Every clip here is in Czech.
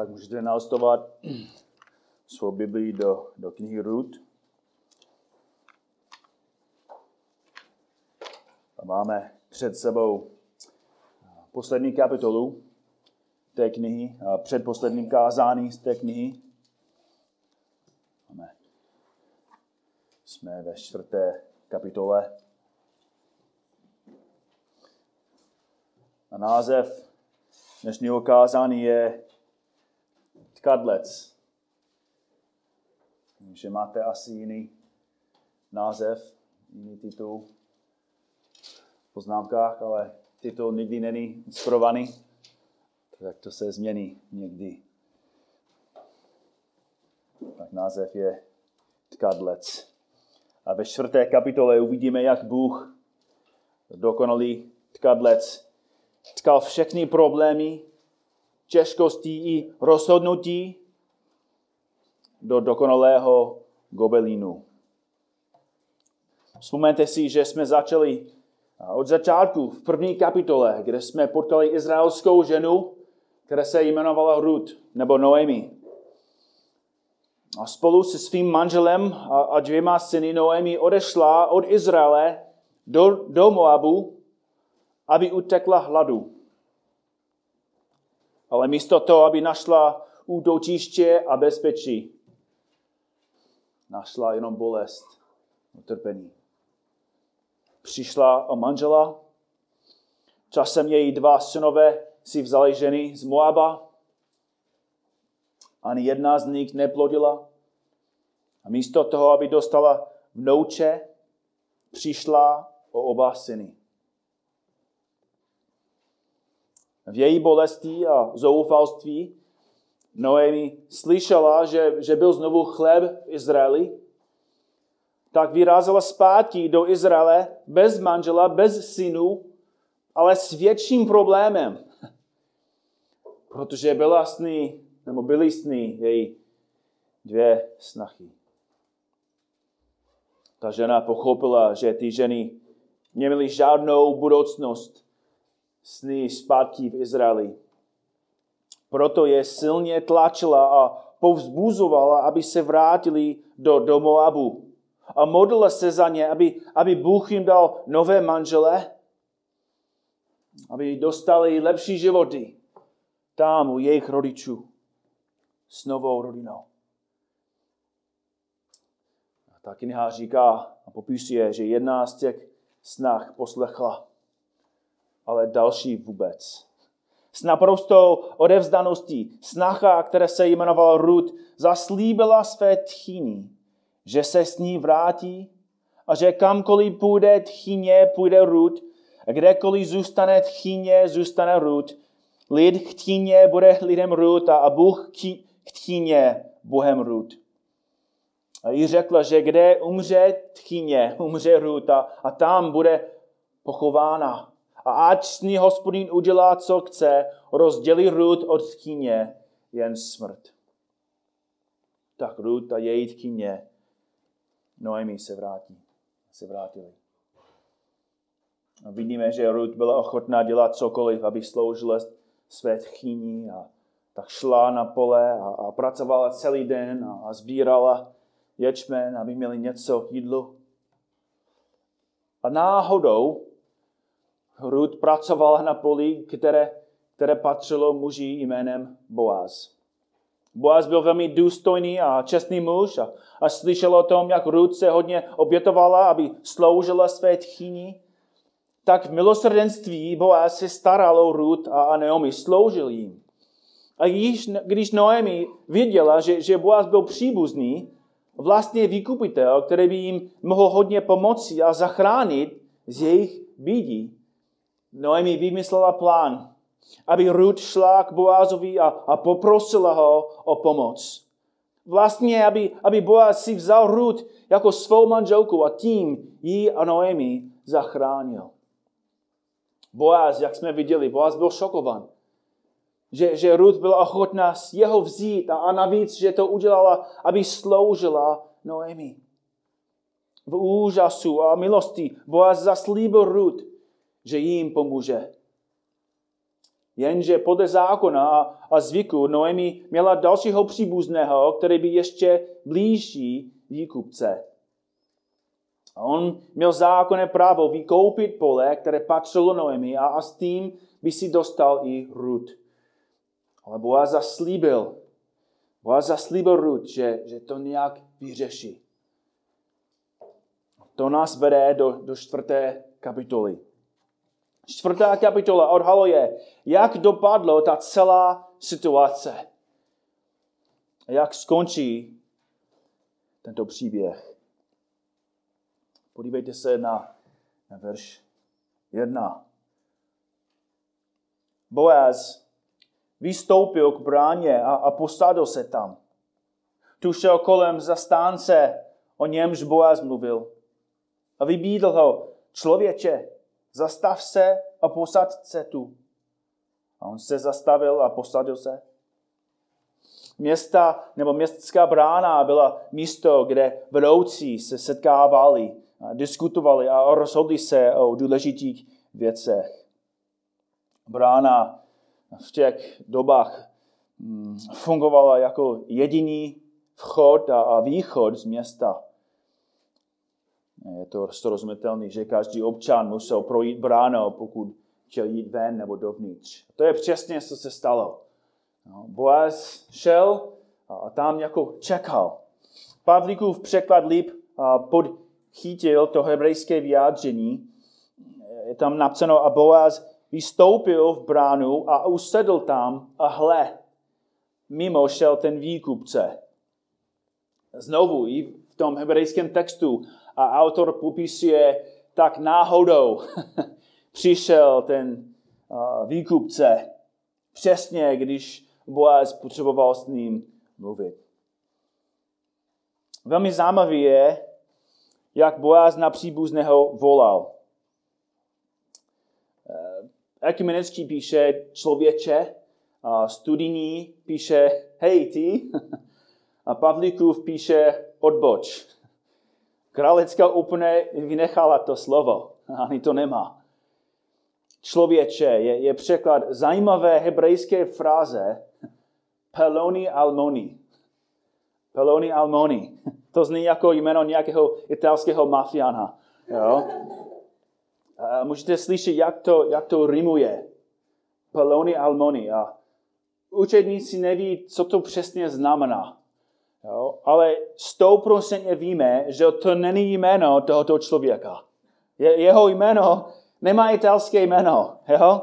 tak můžete nalistovat svou Biblii do, do knihy Ruth. A máme před sebou poslední kapitolu té knihy, a předposledním kázání z té knihy. Máme. Jsme ve čtvrté kapitole. A název dnešního kázání je Tkadlec. Že máte asi jiný název, jiný titul v poznámkách, ale titul nikdy není inspirovaný, tak to se změní někdy. Tak název je Tkadlec. A ve čtvrté kapitole uvidíme, jak Bůh, dokonalý tkadlec, tkal všechny problémy, těžkosti i rozhodnutí do dokonalého gobelínu. Vzpomeňte si, že jsme začali od začátku v první kapitole, kde jsme potkali izraelskou ženu, která se jmenovala Ruth nebo Noemi. A spolu se svým manželem a dvěma syny Noemi odešla od Izraele do, do Moabu, aby utekla hladu. Ale místo toho, aby našla útočiště a bezpečí, našla jenom bolest, utrpení. Přišla o manžela, časem její dva synové si vzali ženy z Moaba, ani jedna z nich neplodila. A místo toho, aby dostala vnouče, přišla o oba syny. V její bolesti a zoufalství Noemi slyšela, že, že byl znovu chléb v Izraeli, tak vyrazila zpátky do Izraele bez manžela, bez synu, ale s větším problémem. Protože byla sny, nebo byly sny její dvě snachy. Ta žena pochopila, že ty ženy neměly žádnou budoucnost sny zpátky v Izraeli. Proto je silně tlačila a povzbuzovala, aby se vrátili do, do Moabu. A modlila se za ně, aby, aby Bůh jim dal nové manžele, aby dostali lepší životy tam u jejich rodičů s novou rodinou. A ta kniha říká a popisuje, že jedna z těch snah poslechla, ale další vůbec. S naprostou odevzdaností snacha, která se jmenovala Ruth, zaslíbila své tchýni, že se s ní vrátí a že kamkoliv půjde tchýně, půjde Ruth, a kdekoliv zůstane tchýně, zůstane Ruth. Lid k tchýně bude lidem Ruth a Bůh k tchýně Bohem Ruth. A jí řekla, že kde umře tchýně, umře Ruth a, a tam bude pochována. A ať s ní hospodin udělá, co chce, rozdělí Ruth od tchýně jen smrt. Tak Ruth a její tchýně Noemi se vrátí. Se vrátili. A vidíme, že Ruth byla ochotná dělat cokoliv, aby sloužila své tchýni a tak šla na pole a, a pracovala celý den a, a sbírala ječmen, aby měli něco k jídlu. A náhodou Ruth pracovala na poli, které, které patřilo muži jménem Boaz. Boaz byl velmi důstojný a čestný muž a, a slyšel o tom, jak Ruth se hodně obětovala, aby sloužila své tchýni. Tak v milosrdenství Boaz se staral o Ruth a, a Naomi, sloužil jim. A když, když Noemi viděla, že, že Boaz byl příbuzný, vlastně vykupitel, který by jim mohl hodně pomoci a zachránit z jejich bídí, Noemi vymyslela plán, aby Ruth šla k Boazovi a, a poprosila ho o pomoc. Vlastně, aby, aby Boaz si vzal Ruth jako svou manželku a tím ji a Noemi zachránil. Boaz, jak jsme viděli, Boaz byl šokovan, že, že Ruth byla ochotná z jeho vzít a, a navíc, že to udělala, aby sloužila Noemi. V úžasu a milosti Boaz zaslíbil Ruth, že jim pomůže. Jenže podle zákona a zvyku Noemi měla dalšího příbuzného, který by ještě blížší výkupce. A on měl zákonné právo vykoupit pole, které patřilo Noemi a, a s tím by si dostal i Rud. Ale Boaz zaslíbil, Boaz zaslíbil Rud, že, že to nějak vyřeší. To nás vede do, do čtvrté kapitoly. Čtvrtá kapitola odhaluje, jak dopadlo ta celá situace. Jak skončí tento příběh. Podívejte se na, na verš 1. Boaz vystoupil k bráně a, a posadil se tam. Tu šel kolem zastánce, o němž Boaz mluvil. A vybídl ho, člověče, zastav se a posad se tu. A on se zastavil a posadil se. Města nebo městská brána byla místo, kde vedoucí se setkávali, a diskutovali a rozhodli se o důležitých věcech. Brána v těch dobách mm, fungovala jako jediný vchod a východ z města. Je to srozumitelné, že každý občan musel projít bránou, pokud chtěl jít ven nebo dovnitř. To je přesně, co se stalo. No, Boaz šel a tam jako čekal. Pavlíkův překlad líp podchytil to hebrejské vyjádření. Je tam napsáno, a Boaz vystoupil v bránu a usedl tam a hle, mimo šel ten výkupce. Znovu i v tom hebrejském textu a autor popisuje tak náhodou přišel ten výkupce přesně, když Boaz potřeboval s ním mluvit. Velmi zajímavé je, jak Boaz na příbuzného volal. Eh, ekumenický píše člověče, studijní píše hej ty, a Pavlíkův píše odboč. Králická úplně vynechala to slovo, ani to nemá. Člověče je, je překlad zajímavé hebrejské fráze Peloni Almoni. Peloni Almoni. To zní jako jméno nějakého italského mafiána. Jo? A můžete slyšet, jak to, jak to rimuje. Peloni Almoni. A učedníci neví, co to přesně znamená. Jo? Ale stouprocentně víme, že to není jméno tohoto člověka. Je, jeho jméno nemá italské jméno. Jo?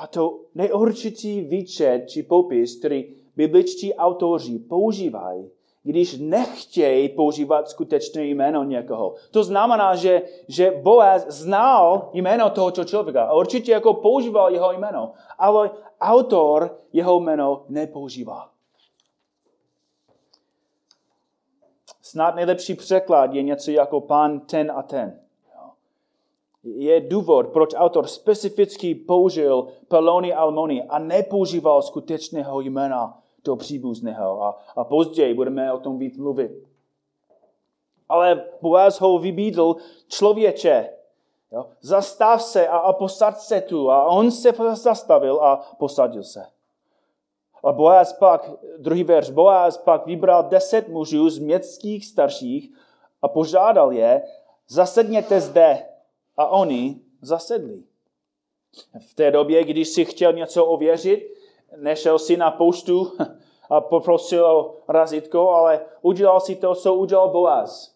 A to neurčitý výčet či popis, který bibličtí autoři používají, když nechtějí používat skutečné jméno někoho. To znamená, že, že Boaz znal jméno tohoto člověka a určitě jako používal jeho jméno, ale autor jeho jméno nepoužívá. Snad nejlepší překlad je něco jako pán ten a ten. Je důvod, proč autor specificky použil Peloni Almoni a nepoužíval skutečného jména toho příbuzného. A, a později budeme o tom víc mluvit. Ale Boaz ho vybídl člověče, jo, zastav se a, a posad se tu. A on se zastavil a posadil se. A Boaz pak, druhý verš, Boaz pak vybral deset mužů z městských starších a požádal je, zasedněte zde. A oni zasedli. V té době, když si chtěl něco ověřit, nešel si na poštu a poprosil o razítko, ale udělal si to, co udělal Boaz.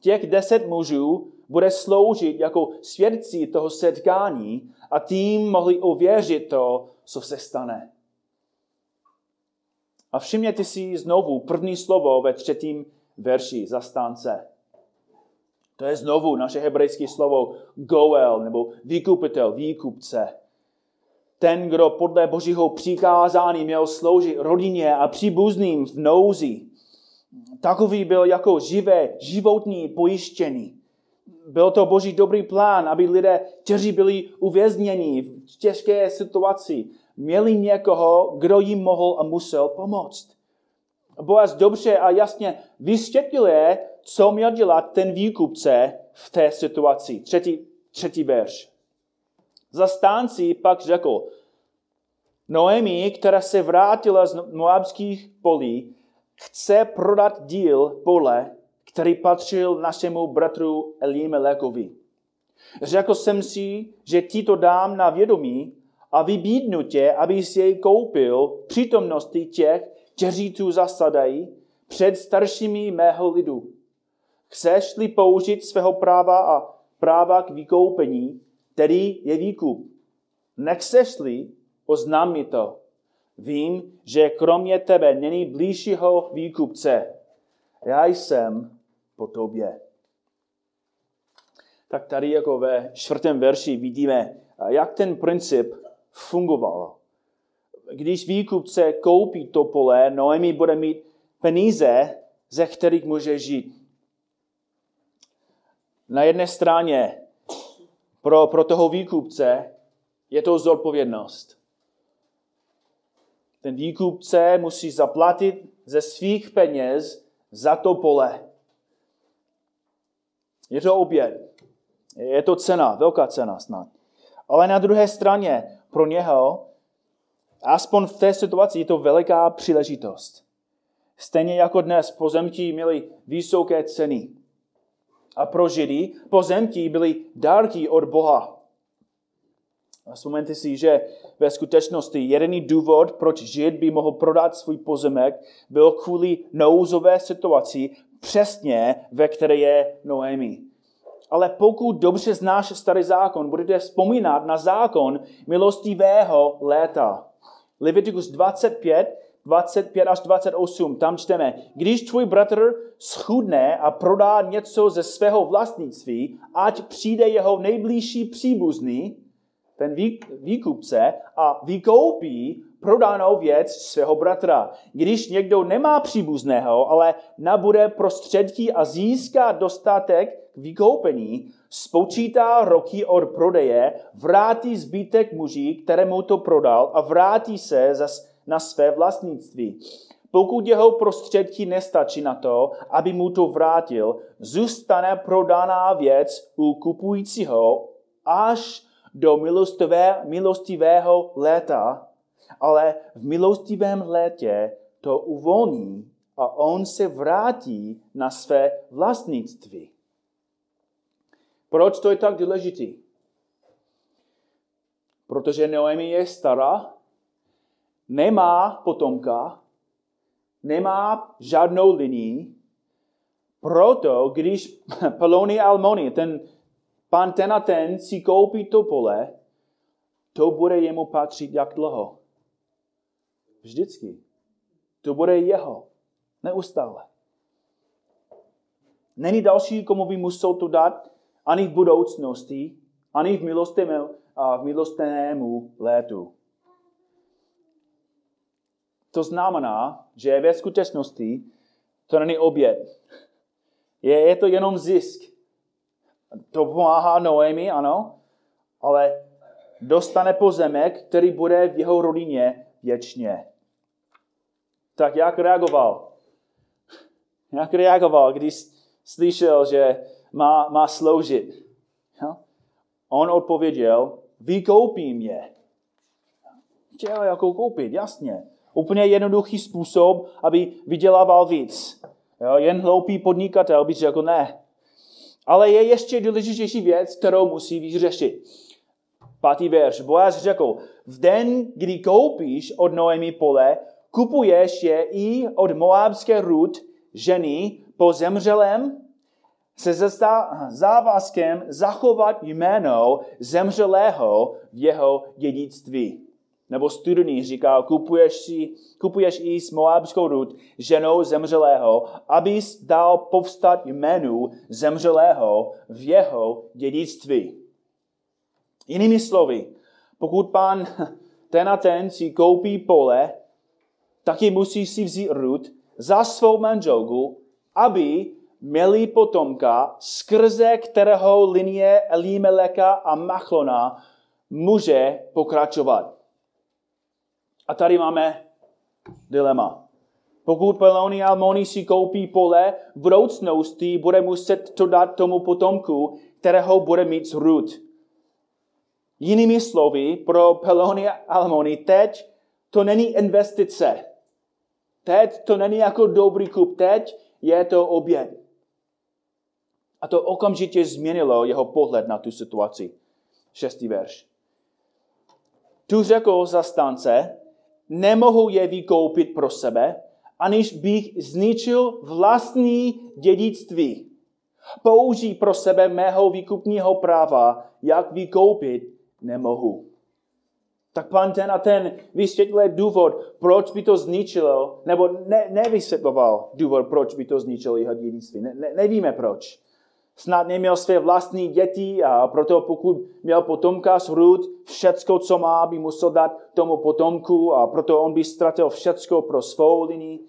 Těch deset mužů bude sloužit jako svědci toho setkání a tím mohli ověřit to, co se stane. A všimněte si znovu první slovo ve třetím verši zastánce. To je znovu naše hebrejské slovo goel, nebo výkupitel, výkupce. Ten, kdo podle božího přikázání měl sloužit rodině a příbuzným v nouzi. Takový byl jako živé, životní pojištění. Byl to boží dobrý plán, aby lidé, kteří byli uvězněni v těžké situaci, měli někoho, kdo jim mohl a musel pomoct. Boaz dobře a jasně vysvětluje, co měl dělat ten výkupce v té situaci. Třetí, třetí verš. Zastánci pak řekl, Noemi, která se vrátila z moabských polí, chce prodat díl pole, který patřil našemu bratru Elimelekovi. Řekl jsem si, že ti to dám na vědomí a vybídnu tě, abys jej koupil přítomnosti těch, kteří tu zasadají, před staršími mého lidu. Chceš-li použít svého práva a práva k vykoupení, tedy je výkup. Nechceš-li, oznám mi to. Vím, že kromě tebe není blížšího výkupce. Já jsem po tobě. Tak tady jako ve čtvrtém verši vidíme, jak ten princip fungoval. Když výkupce koupí to pole, Noemi bude mít peníze, ze kterých může žít. Na jedné straně pro, pro toho výkupce je to zodpovědnost. Ten výkupce musí zaplatit ze svých peněz za to pole. Je to oběd. Je to cena, velká cena snad. Ale na druhé straně pro něho, aspoň v té situaci, je to veliká příležitost. Stejně jako dnes pozemtí měli vysoké ceny. A pro Židy pozemtí byly dárky od Boha. A vzpomeňte si, že ve skutečnosti jediný důvod, proč Žid by mohl prodat svůj pozemek, byl kvůli nouzové situaci přesně, ve které je Noemi. Ale pokud dobře znáš starý zákon, budete vzpomínat na zákon milostivého léta. Leviticus 25, 25 až 28, tam čteme, když tvůj bratr schudne a prodá něco ze svého vlastnictví, ať přijde jeho nejbližší příbuzný, ten výkupce, a vykoupí prodanou věc svého bratra. Když někdo nemá příbuzného, ale nabude prostředky a získá dostatek vykoupení, spočítá roky od prodeje, vrátí zbytek muži, kterému to prodal a vrátí se zase na své vlastnictví. Pokud jeho prostředky nestačí na to, aby mu to vrátil, zůstane prodaná věc u kupujícího až do milostivé, milostivého léta, ale v milostivém létě to uvolní a on se vrátí na své vlastnictví. Proč to je tak důležitý? Protože Noemi je stará nemá potomka, nemá žádnou linii, proto když Peloni Almoni, ten pan ten a ten si koupí to pole, to bude jemu patřit jak dlouho? Vždycky. To bude jeho. Neustále. Není další, komu by musel to dát ani v budoucnosti, ani v milostnému létu. To znamená, že ve skutečnosti to není oběd. Je, je to jenom zisk. To pomáhá Noemi, ano, ale dostane pozemek, který bude v jeho rodině věčně. Tak jak reagoval? Jak reagoval, když slyšel, že má, má sloužit? On odpověděl, vykoupí mě. Chtěl jako koupit, jasně. Úplně jednoduchý způsob, aby vydělával víc. Jo, jen hloupý podnikatel by řekl ne. Ale je ještě důležitější věc, kterou musí vyřešit. Pátý verš. Boaz řekl, v den, kdy koupíš od Noemi pole, kupuješ je i od moábské Rud, ženy, po zemřelém, se závazkem zachovat jméno zemřelého v jeho dědictví. Nebo studení říká, kupuješ, si, kupuješ i s Moabskou Rud, ženou zemřelého, abys dal povstat jménu zemřelého v jeho dědictví. Jinými slovy, pokud pán ten a ten si koupí pole, taky musí si vzít Rud za svou manželku, aby měli potomka, skrze kterého linie Elimeleka a Machlona může pokračovat. A tady máme dilema. Pokud Peloni Almoni si koupí pole, v budoucnosti bude muset to dát tomu potomku, kterého bude mít z Rud. Jinými slovy, pro Pelony a Almony teď to není investice. Teď to není jako dobrý kup, teď je to oběd. A to okamžitě změnilo jeho pohled na tu situaci. Šestý verš. Tu řekl zastánce, nemohu je vykoupit pro sebe, aniž bych zničil vlastní dědictví. Použij pro sebe mého výkupního práva, jak vykoupit nemohu. Tak pan ten a ten vysvětlil důvod, proč by to zničilo, nebo ne, nevysvětloval důvod, proč by to zničilo jeho dědictví. Ne, ne, nevíme proč snad neměl své vlastní děti a proto pokud měl potomka z hrud, všecko, co má, by musel dát tomu potomku a proto on by ztratil všecko pro svou linii.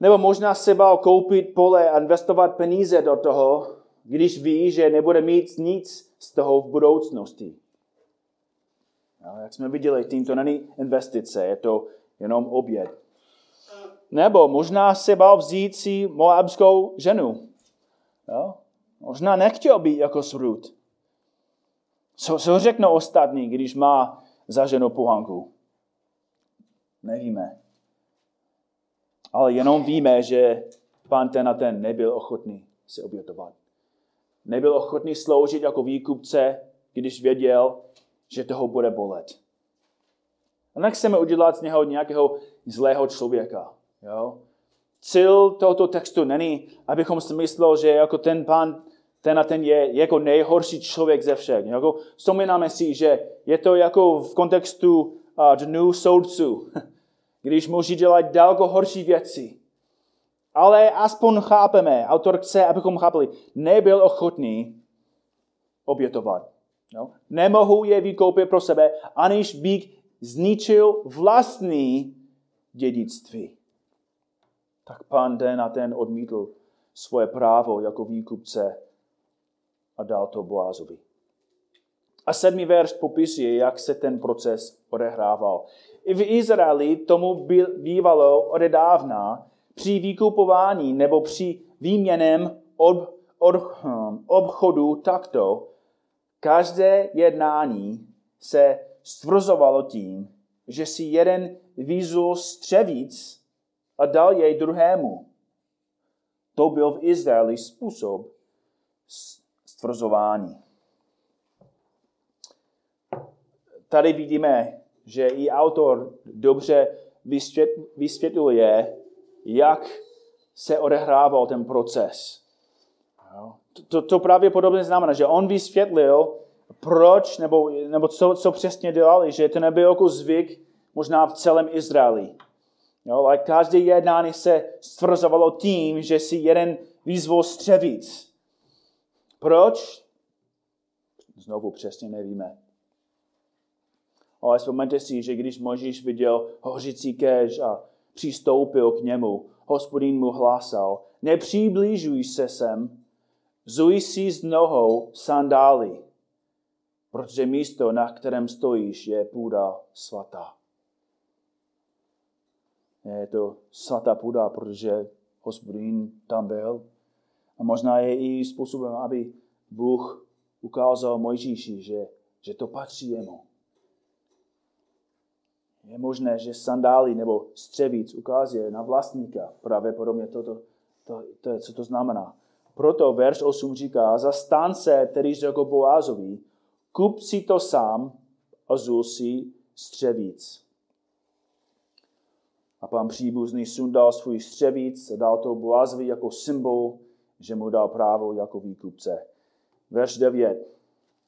Nebo možná se bál koupit pole a investovat peníze do toho, když ví, že nebude mít nic z toho v budoucnosti. No, jak jsme viděli, tím to není investice, je to jenom oběd. Nebo možná se bál vzít si moabskou ženu. Jo? Možná nechtěl být jako srud. Co, co řeknou ostatní, když má za ženu pohanku? Nevíme. Ale jenom víme, že pán ten a ten nebyl ochotný se obětovat. Nebyl ochotný sloužit jako výkupce, když věděl, že toho bude bolet. A nechceme udělat z něho nějakého zlého člověka. Jo? Cíl tohoto textu není, abychom si mysleli, že jako ten pán, ten a ten je jako nejhorší člověk ze všech. Jako, vzpomínáme si, že je to jako v kontextu uh, dnů soudců, když může dělat daleko horší věci. Ale aspoň chápeme, autor chce, abychom chápali, nebyl ochotný obětovat. No? Nemohu je vykoupit pro sebe, aniž bych zničil vlastní dědictví tak pán den a ten odmítl svoje právo jako výkupce a dal to Boazovi. A sedmý verš popisuje, jak se ten proces odehrával. I v Izraeli tomu bývalo odedávna při vykupování nebo při výměném ob, ob, obchodu takto, každé jednání se stvrzovalo tím, že si jeden výzul střevíc a dal jej druhému. To byl v Izraeli způsob stvrzování. Tady vidíme, že i autor dobře vysvětluje, jak se odehrával ten proces. To, to právě podobně znamená, že on vysvětlil, proč, nebo, nebo co, co přesně dělali, že to nebyl jako zvyk možná v celém Izraeli. Jo, ale každé jednání se stvrzovalo tím, že si jeden vyzval střevíc. Proč? Znovu přesně nevíme. Ale vzpomeňte si, že když Možíš viděl hořící kež a přistoupil k němu, hospodin mu hlásal, nepřiblížuj se sem, zuj si z nohou sandály, protože místo, na kterém stojíš, je půda svatá je to svatá půda, protože hospodin tam byl. A možná je i způsobem, aby Bůh ukázal Mojžíši, že, že to patří jemu. Je možné, že sandály nebo střevíc ukazuje na vlastníka. Pravděpodobně to, to, to, to je, co to znamená. Proto verš 8 říká, zastán se, který řekl Boázovi, kup si to sám a zul si střevíc. A pan příbuzný sundal svůj střevíc a dal to Boazovi jako symbol, že mu dal právo jako výkupce. Verš 9.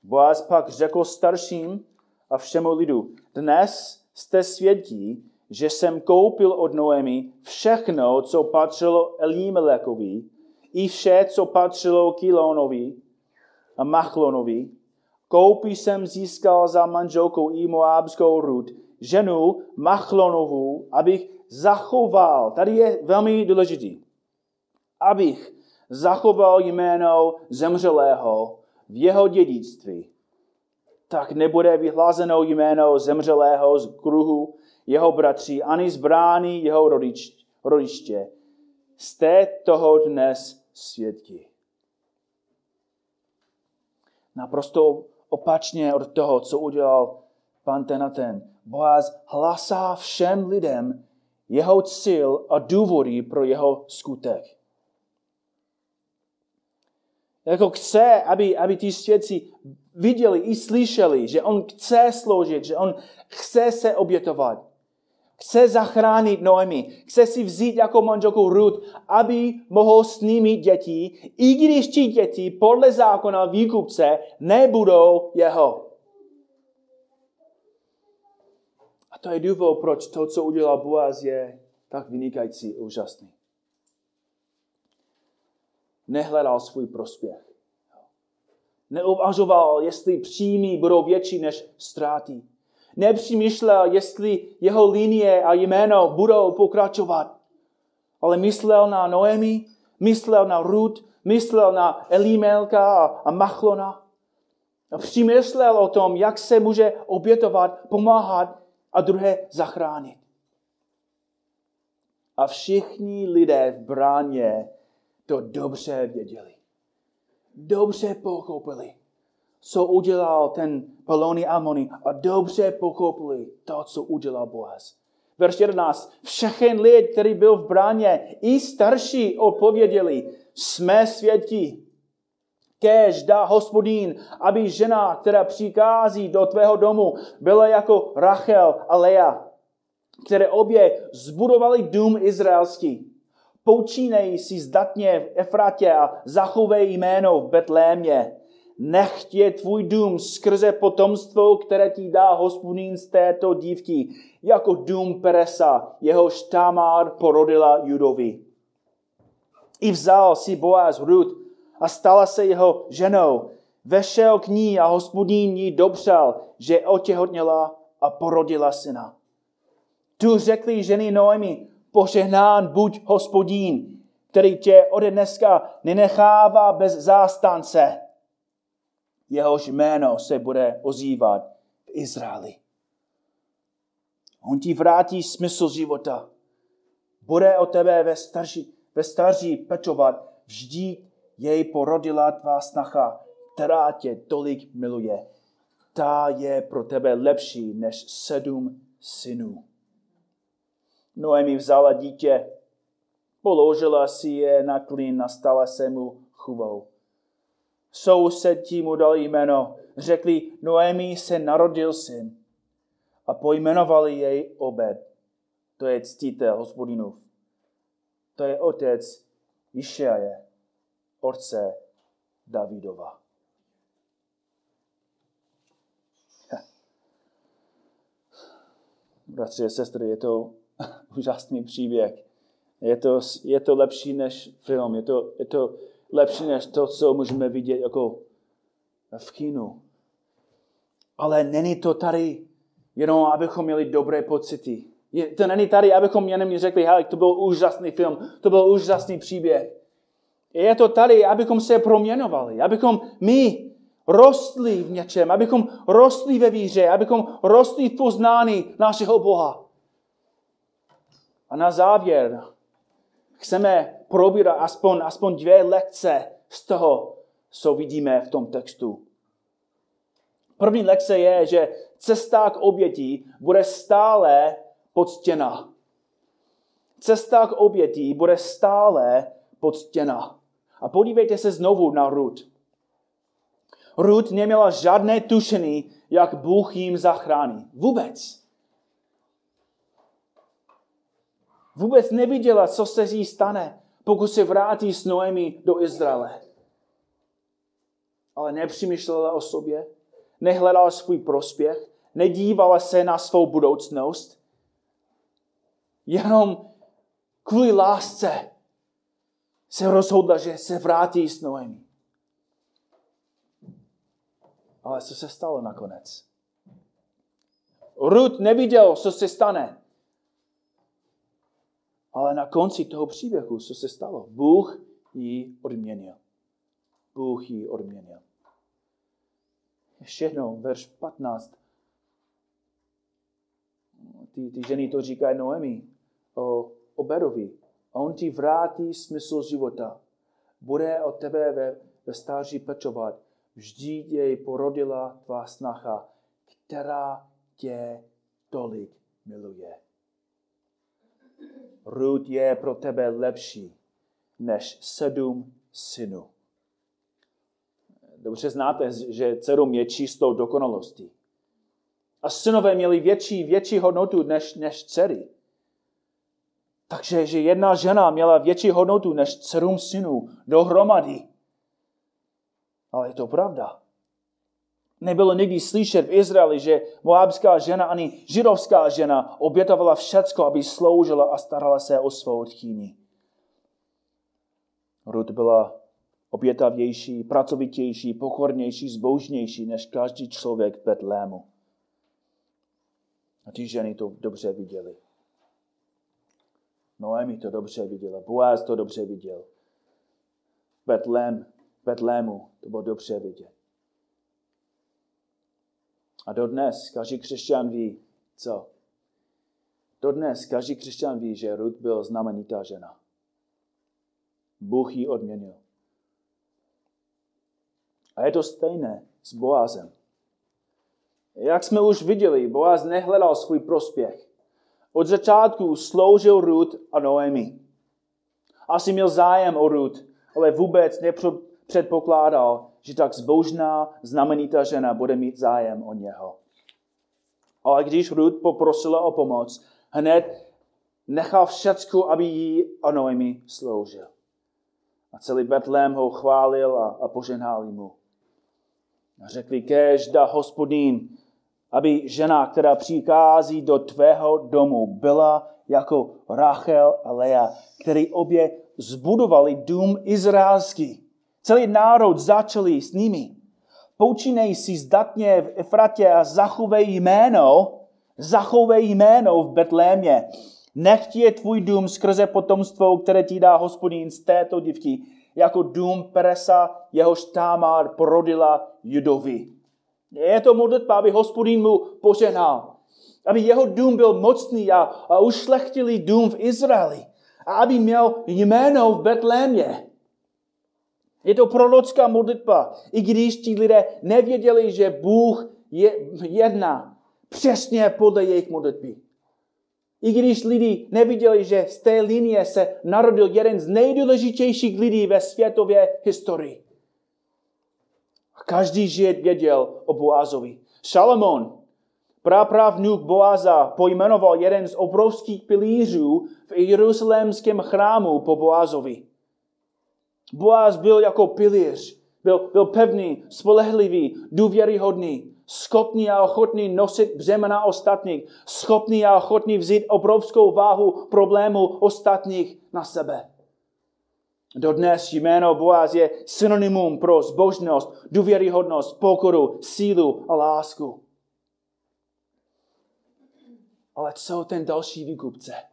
Boaz pak řekl starším a všemu lidu, dnes jste svědí, že jsem koupil od Noemi všechno, co patřilo Elímelekovi, i vše, co patřilo Kilonovi a Machlonovi. Koupí jsem získal za manželkou i Moabskou Rud, ženu Machlonovu, abych zachoval, tady je velmi důležitý, abych zachoval jméno zemřelého v jeho dědictví, tak nebude vyhlázeno jméno zemřelého z kruhu jeho bratří ani z brány jeho rodič, rodiště. Jste toho dnes svědky. Naprosto opačně od toho, co udělal pan ten a ten. Boaz hlasá všem lidem jeho cíl a důvody pro jeho skutek. Jako chce, aby, aby ty svědci viděli i slyšeli, že on chce sloužit, že on chce se obětovat. Chce zachránit Noemi, chce si vzít jako manželku Ruth, aby mohl s nimi děti, i když ti děti podle zákona výkupce nebudou jeho. A to je důvod, proč to, co udělal Boaz, je tak vynikající, úžasný. Nehledal svůj prospěch. Neuvažoval, jestli příjmy budou větší než ztráty nepřemýšlel, jestli jeho linie a jméno budou pokračovat. Ale myslel na Noemi, myslel na Ruth, myslel na Elimelka a Machlona. A přemýšlel o tom, jak se může obětovat, pomáhat a druhé zachránit. A všichni lidé v bráně to dobře věděli. Dobře pochopili co udělal ten Paloni Amoni a dobře pochopili to, co udělal Boaz. Verš 11. Všechen lid, který byl v bráně, i starší odpověděli, jsme svědky. Kéž dá hospodín, aby žena, která přikází do tvého domu, byla jako Rachel a Lea, které obě zbudovali dům izraelský. Poučínej si zdatně v Efratě a zachovej jméno v Betlémě Nechť je tvůj dům skrze potomstvo, které ti dá hospodín z této dívky, jako dům Peresa, jeho štamár porodila Judovi. I vzal si Boaz Ruth a stala se jeho ženou. Vešel k ní a hospodín ní dopřál, že otěhotněla a porodila syna. Tu řekli ženy Noemi, požehnán buď hospodín, který tě ode dneska nenechává bez zástance jehož jméno se bude ozývat v Izraeli. On ti vrátí smysl života. Bude o tebe ve, starší, ve staří pečovat. Vždy jej porodila tvá snacha, která tě tolik miluje. Ta je pro tebe lepší než sedm synů. Noemi vzala dítě, položila si je na klin a stala se mu chuvou sousedí mu dali jméno. Řekli, Noemi se narodil syn a pojmenovali jej Obed. To je ctítel hospodinův. To je otec Išaje, otce Davidova. Bratři a sestry, je to úžasný příběh. Je to, je to lepší než film. Je to, je to lepší než to, co můžeme vidět jako v kinu. Ale není to tady jenom, abychom měli dobré pocity. Je, to není tady, abychom jenom řekli, hele, to byl úžasný film, to byl úžasný příběh. Je to tady, abychom se proměnovali, abychom my rostli v něčem, abychom rostli ve víře, abychom rostli v poznání našeho Boha. A na závěr chceme probírat aspoň, aspoň dvě lekce z toho, co vidíme v tom textu. První lekce je, že cesta k obětí bude stále podstěna. Cesta k obětí bude stále podstěna. A podívejte se znovu na Ruth. Ruth neměla žádné tušení, jak Bůh jim zachrání. Vůbec. Vůbec neviděla, co se jí stane pokud se vrátí s Noemi do Izraele. Ale nepřemýšlela o sobě, nehledala svůj prospěch, nedívala se na svou budoucnost, jenom kvůli lásce se rozhodla, že se vrátí s Noemi. Ale co se stalo nakonec? Ruth neviděl, co se stane. Ale na konci toho příběhu, co se stalo? Bůh ji odměnil. Bůh ji odměnil. Ještě jednou, verš 15. Ty, ty ženy to říkají Noemi o Oberovi. A on ti vrátí smysl života. Bude o tebe ve, ve stáří pečovat. vždy jej porodila tvá snacha, která tě tolik miluje. Rud je pro tebe lepší než sedm synů. Dobře znáte, že dcerům je čistou dokonalostí. A synové měli větší, větší hodnotu než, než dcery. Takže že jedna žena měla větší hodnotu než sedm synů dohromady. Ale je to pravda. Nebylo nikdy slyšet v Izraeli, že moabská žena ani židovská žena obětovala všecko, aby sloužila a starala se o svou tchýni. Rud byla obětavější, pracovitější, pokornější, zbožnější než každý člověk v Betlému. A ty ženy to dobře viděly. Noemi to dobře viděla, Boaz to dobře viděl. Betlém, Betlému to bylo dobře vidět. A dodnes každý křesťan ví, co? Dodnes každý křesťan ví, že Ruth byl znamenitá žena. Bůh ji odměnil. A je to stejné s Boazem. Jak jsme už viděli, Boaz nehledal svůj prospěch. Od začátku sloužil Ruth a Noemi. Asi měl zájem o Ruth, ale vůbec nepředpokládal, že tak zbožná, znamenitá žena bude mít zájem o něho. Ale když Ruth poprosila o pomoc, hned nechal všecko, aby jí a Noemi sloužil. A celý Betlém ho chválil a, a poženhal mu. A řekli, kež da hospodín, aby žena, která přichází do tvého domu, byla jako Rachel a Lea, který obě zbudovali dům izraelský. Celý národ začali s nimi. Poučinej si zdatně v Efratě a zachovej jméno, zachovej jméno v Betlémě. Nech je tvůj dům skrze potomstvo, které ti dá hospodín z této dívky, jako dům Peresa, jehož Támar porodila Judovi. Je to modlitba, aby hospodín mu poženal. Aby jeho dům byl mocný a, a ušlechtilý dům v Izraeli. A aby měl jméno v Betlémě. Je to prorocká modlitba, i když ti lidé nevěděli, že Bůh je jedna přesně podle jejich modlitby. I když lidi neviděli, že z té linie se narodil jeden z nejdůležitějších lidí ve světové historii. A každý žid věděl o Boazovi. Šalamón, prapravnuk Boaza, pojmenoval jeden z obrovských pilířů v jeruzalémském chrámu po Boazovi. Boaz byl jako pilíř, byl, byl pevný, spolehlivý, důvěryhodný, schopný a ochotný nosit břemena ostatních, schopný a ochotný vzít obrovskou váhu problému ostatních na sebe. Dodnes jméno Boaz je synonymum pro zbožnost, důvěryhodnost, pokoru, sílu a lásku. Ale co ten další výkupce?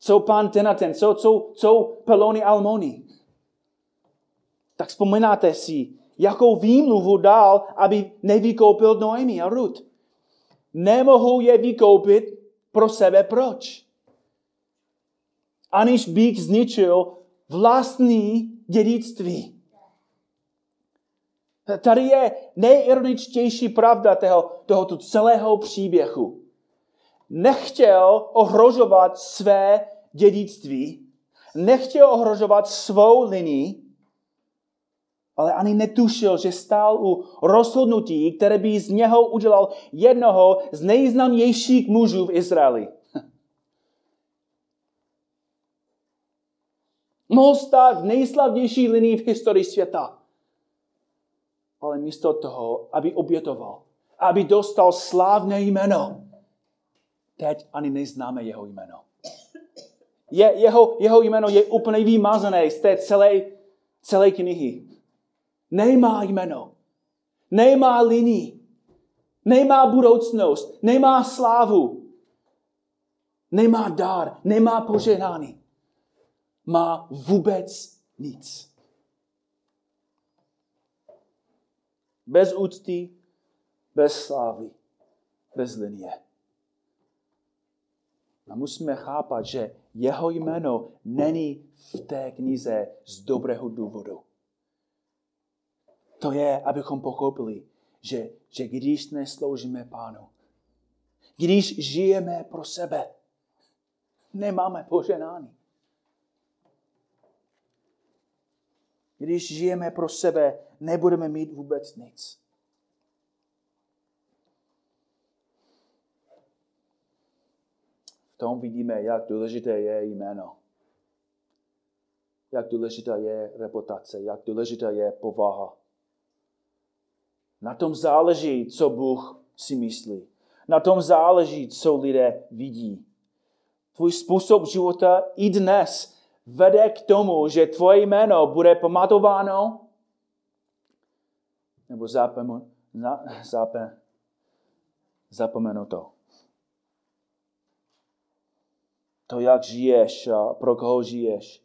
Co pan ten a ten? Co, co, co Peloni Almoni? Tak vzpomínáte si, jakou výmluvu dal, aby nevykoupil Noemi a Ruth. Nemohou je vykoupit pro sebe. Proč? Aniž bych zničil vlastní dědictví. Tady je nejironičtější pravda toho, tohoto celého příběhu. Nechtěl ohrožovat své dědictví, nechtěl ohrožovat svou linii, ale ani netušil, že stál u rozhodnutí, které by z něho udělal jednoho z nejznámějších mužů v Izraeli. Mohl stát v nejslavnější linii v historii světa. Ale místo toho, aby obětoval, aby dostal slávné jméno, teď ani neznáme jeho jméno. Je, jeho, jeho jméno je úplně vymazané z té celé, celé knihy. Nemá jméno. Nemá linii. Nemá budoucnost. Nemá slávu. Nemá dar. Nemá požehnání. Má vůbec nic. Bez úcty, bez slávy, bez linie. A musíme chápat, že jeho jméno není v té knize z dobrého důvodu. To je, abychom pochopili, že, že když nesloužíme pánu, když žijeme pro sebe, nemáme poženání. Když žijeme pro sebe, nebudeme mít vůbec nic. Tom vidíme, jak důležité je jméno. Jak důležitá je reputace, jak důležitá je povaha. Na tom záleží, co Bůh si myslí. Na tom záleží, co lidé vidí. Tvůj způsob života i dnes vede k tomu, že tvoje jméno bude pamatováno nebo zapomenu, na, zape, zapomenuto. To, jak žiješ a pro koho žiješ,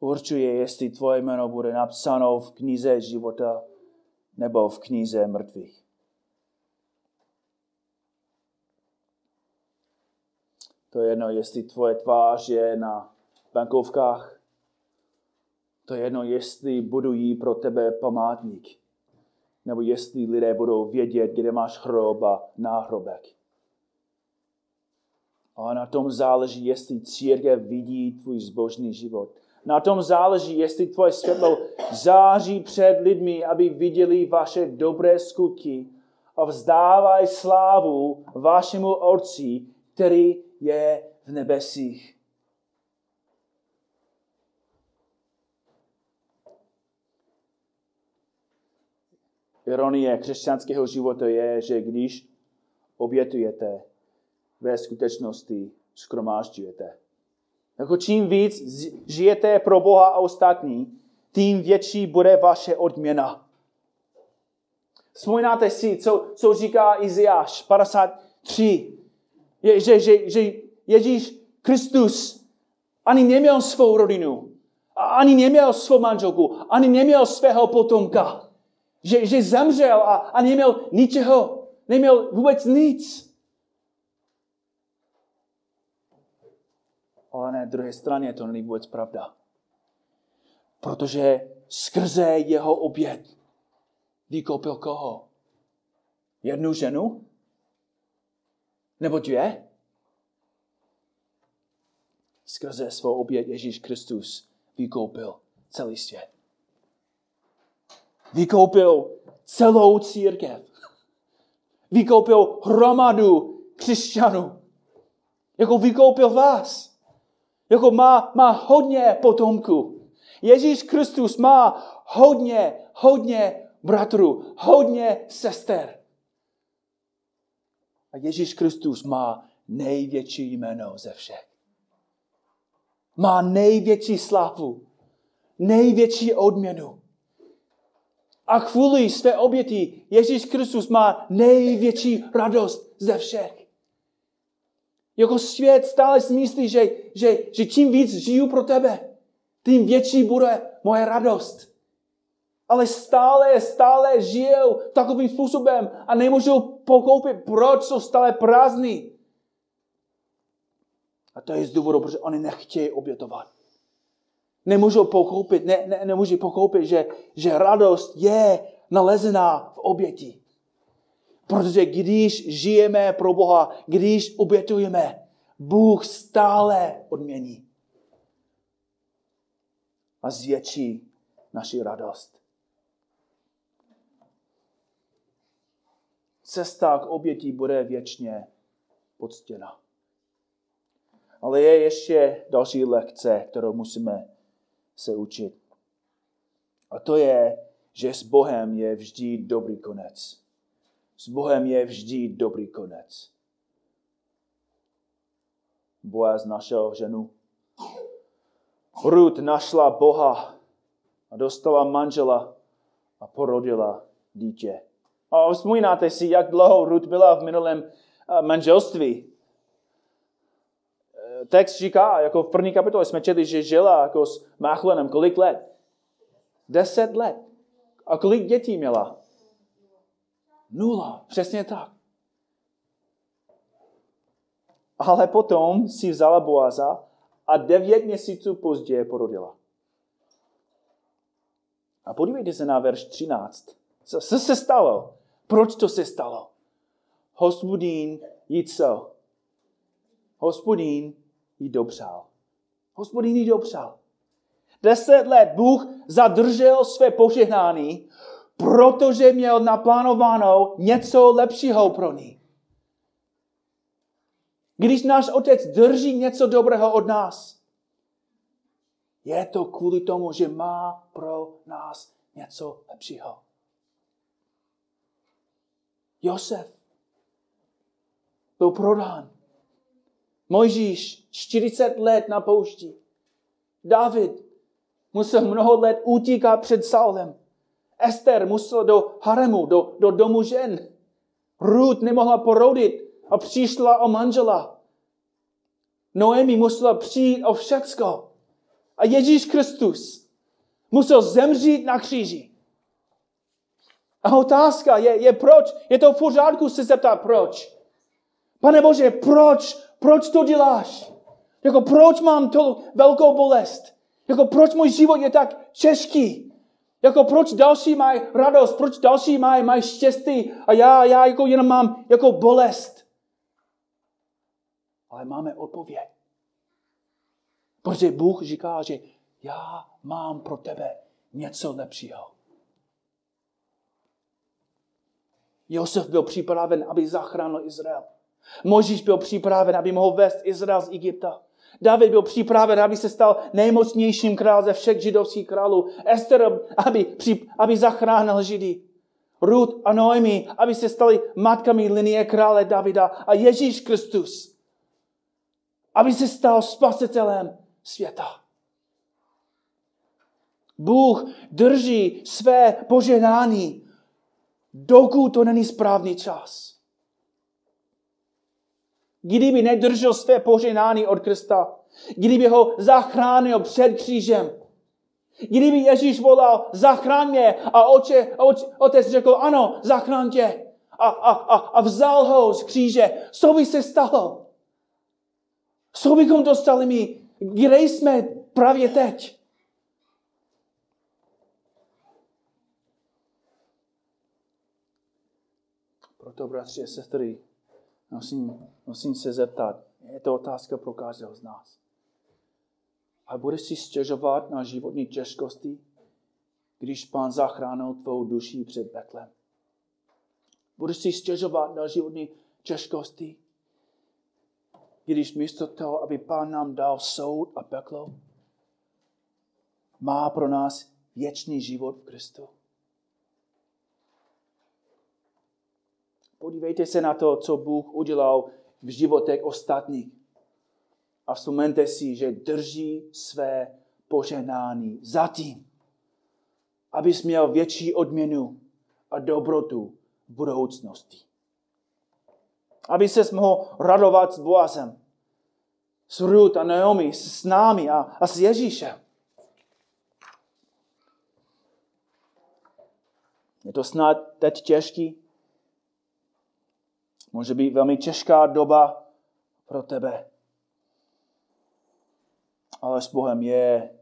určuje, jestli tvoje jméno bude napsáno v knize života nebo v knize mrtvých. To je jedno, jestli tvoje tvář je na bankovkách. To je jedno, jestli budují pro tebe památník. Nebo jestli lidé budou vědět, kde máš hrob a náhrobek. A na tom záleží, jestli církev vidí tvůj zbožný život. Na tom záleží, jestli tvoje světlo září před lidmi, aby viděli vaše dobré skutky a vzdávaj slávu vašemu Otci, který je v nebesích. Ironie křesťanského života je, že když obětujete, ve skutečnosti skromážďujete. Jako čím víc žijete pro Boha a ostatní, tím větší bude vaše odměna. Vzpomínáte si, co, co říká Iziáš 53, je, že, že, že Ježíš Kristus ani neměl svou rodinu, ani neměl svou manželku, ani neměl svého potomka. Že, že zemřel a, a neměl ničeho, neměl vůbec nic. Ale na druhé straně to není vůbec pravda. Protože skrze jeho oběd vykoupil koho? Jednu ženu? Nebo dvě? Skrze svou oběd Ježíš Kristus vykoupil celý svět. Vykoupil celou církev. Vykoupil hromadu křesťanů. Jako vykoupil vás. Jako má, má hodně potomků. Ježíš Kristus má hodně, hodně bratrů, hodně sester. A Ježíš Kristus má největší jméno ze všech. Má největší slávu, největší odměnu. A kvůli své oběti Ježíš Kristus má největší radost ze všech. Jako svět stále si myslí, že, že, že čím víc žiju pro tebe, tím větší bude moje radost. Ale stále, stále žijou takovým způsobem a nemůžou pokoupit, proč jsou stále prázdní. A to je z důvodu, protože oni nechtějí obětovat. Nemůžou pochopit, ne, ne, nemůžou pochopit, že, že radost je nalezená v oběti. Protože když žijeme pro Boha, když obětujeme, Bůh stále odmění. A zvětší naši radost. Cesta k oběti bude věčně podstěna. Ale je ještě další lekce, kterou musíme se učit. A to je, že s Bohem je vždy dobrý konec. S Bohem je vždy dobrý konec. Boaz našel ženu. Ruth našla Boha a dostala manžela a porodila dítě. A vzpomínáte si, jak dlouho Ruth byla v minulém eh, manželství text říká, jako v první kapitole jsme četli, že žila jako s Máchlenem kolik let? Deset let. A kolik dětí měla? Nula. Přesně tak. Ale potom si vzala Boaza a devět měsíců později porodila. A podívejte se na verš 13. Co, co se stalo? Proč to se stalo? Hospodín jí co? Hospodín jí dopřál. Hospodín jí dopřál. Deset let Bůh zadržel své požehnání, protože měl naplánováno něco lepšího pro ní. Když náš otec drží něco dobrého od nás, je to kvůli tomu, že má pro nás něco lepšího. Josef byl prodán. Mojžíš 40 let na poušti. David musel mnoho let utíkat před Saulem. Ester musela do haremu, do, do domu žen. Ruth nemohla porodit a přišla o manžela. Noemi musela přijít o všecko. A Ježíš Kristus musel zemřít na kříži. A otázka je, je proč? Je to v pořádku se zeptat proč? Pane Bože, proč? Proč to děláš? Jako proč mám to velkou bolest? Jako proč můj život je tak těžký? Jako proč další mají radost? Proč další mají, mají štěstí? A já, já jako jenom mám jako bolest. Ale máme odpověď. Protože Bůh říká, že já mám pro tebe něco lepšího. Josef byl připraven, aby zachránil Izrael. Možíš byl připraven, aby mohl vést Izrael z Egypta. David byl připraven, aby se stal nejmocnějším král ze všech židovských králů. Ester, aby, aby zachránil Židy. Ruth a Noemi, aby se stali matkami linie krále Davida. A Ježíš Kristus, aby se stal spasitelem světa. Bůh drží své poženání, dokud to není správný čas. Kdyby nedržel své poženání od Krista, kdyby ho zachránil před křížem, kdyby Ježíš volal, zachraň mě a oče, oč, otec řekl, ano, zachraň tě a, a, a, a vzal ho z kříže, co by se stalo? Co bychom dostali my? Kde jsme právě teď? Proto, bratři a sestry, musím, musím se zeptat, je to otázka pro každého z nás. A budeš si stěžovat na životní těžkosti, když pán zachránil tvou duši před peklem? Budeš si stěžovat na životní těžkosti, když místo toho, aby pán nám dal soud a peklo, má pro nás věčný život v Kristu? Podívejte se na to, co Bůh udělal v životech ostatních. A vzpomeňte si, že drží své poženání zatím, abys měl větší odměnu a dobrotu v budoucnosti. Aby se mohl radovat s Boazem, s Ruth a Naomi, s námi a, a s Ježíšem. Je to snad teď těžký? Může být velmi těžká doba pro tebe. Ale s Bohem je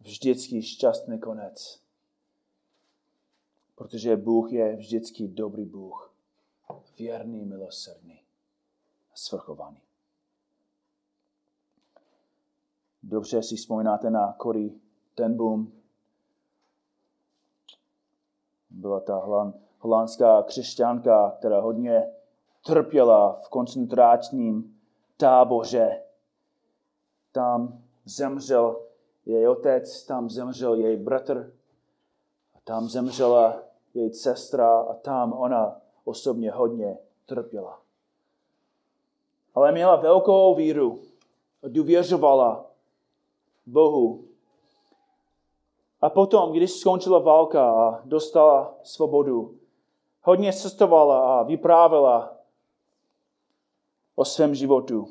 vždycky šťastný konec. Protože Bůh je vždycky dobrý Bůh. Věrný, milosrdný a svrchovaný. Dobře si vzpomínáte na Cory ten boom. Byla ta holandská křesťanka, která hodně trpěla v koncentračním táboře. Tam zemřel její otec, tam zemřel její bratr, tam zemřela její sestra a tam ona osobně hodně trpěla. Ale měla velkou víru a důvěřovala Bohu. A potom, když skončila válka a dostala svobodu, hodně cestovala a vyprávěla o svém životu.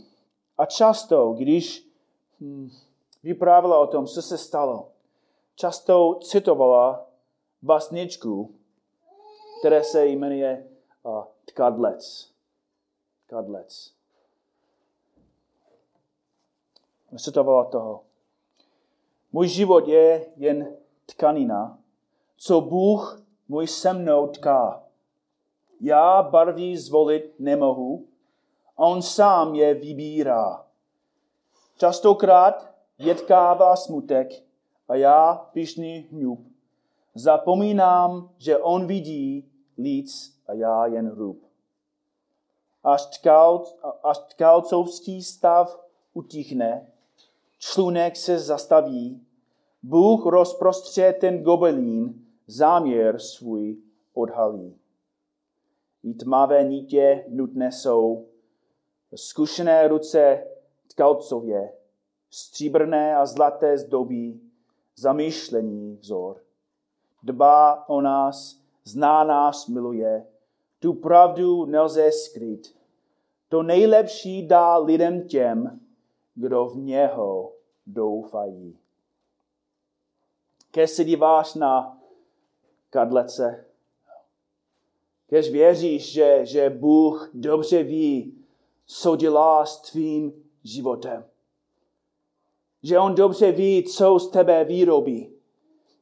A často, když hm, vyprávěla o tom, co se stalo, často citovala básničku, které se jmenuje uh, Tkadlec. Tkadlec. Citovala toho. Můj život je jen tkanina, co Bůh můj se mnou tká. Já barví zvolit nemohu, on sám je vybírá. Častokrát jedkává smutek a já pišný hňub. Zapomínám, že on vidí líc a já jen hrub. Až, tkal, až tkalcovský stav utichne, člunek se zastaví, Bůh rozprostře ten gobelín, záměr svůj odhalí. I tmavé nítě nutné jsou, zkušené ruce tkalcově, stříbrné a zlaté zdobí, zamýšlení vzor. Dbá o nás, zná nás, miluje, tu pravdu nelze skrýt. To nejlepší dá lidem těm, kdo v něho doufají. Kež se díváš na kadlece, kež věříš, že, že Bůh dobře ví, co dělá s tvým životem. Že On dobře ví, co z tebe výrobí.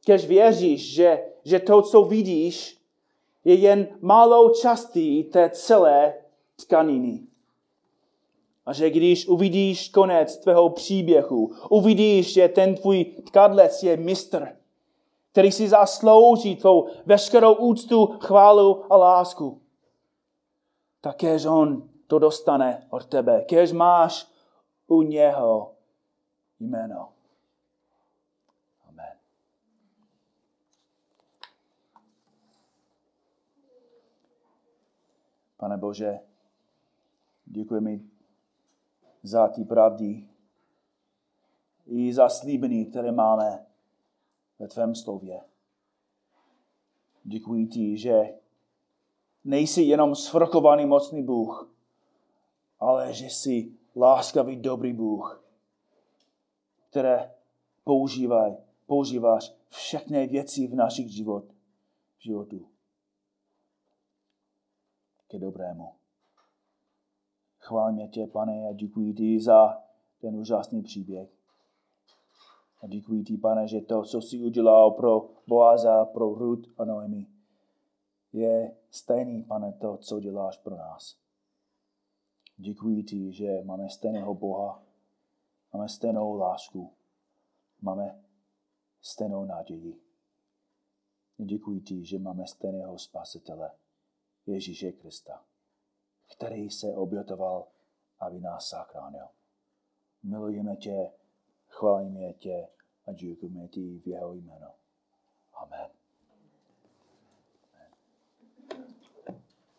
Kež věříš, že, že to, co vidíš, je jen malou částí té celé tkaniny. A že když uvidíš konec tvého příběhu, uvidíš, že ten tvůj tkadlec je mistr, který si zaslouží tvou veškerou úctu, chválu a lásku, tak kež on to dostane od tebe. Kež máš u něho jméno. Amen. Pane Bože, děkujeme za ty pravdy i za slíbení, které máme ve tvém slově. Děkuji ti, že nejsi jenom svrchovaný mocný Bůh, ale že jsi láskavý dobrý Bůh, které používaj, používáš všechny věci v našich život, životu ke dobrému. Chválím tě, pane, a děkuji ti za ten úžasný příběh. A děkuji ti, pane, že to, co jsi udělal pro Boaza, pro Ruth a Noemi, je stejný, pane, to, co děláš pro nás. Děkuji ti, že máme stejného Boha, máme stejnou lásku, máme stejnou naději. Děkuji ti, že máme stejného spasitele, Ježíše Krista který se obětoval, aby nás zachránil. Milujeme tě, chválíme tě a děkujeme ti v jeho jméno. Amen.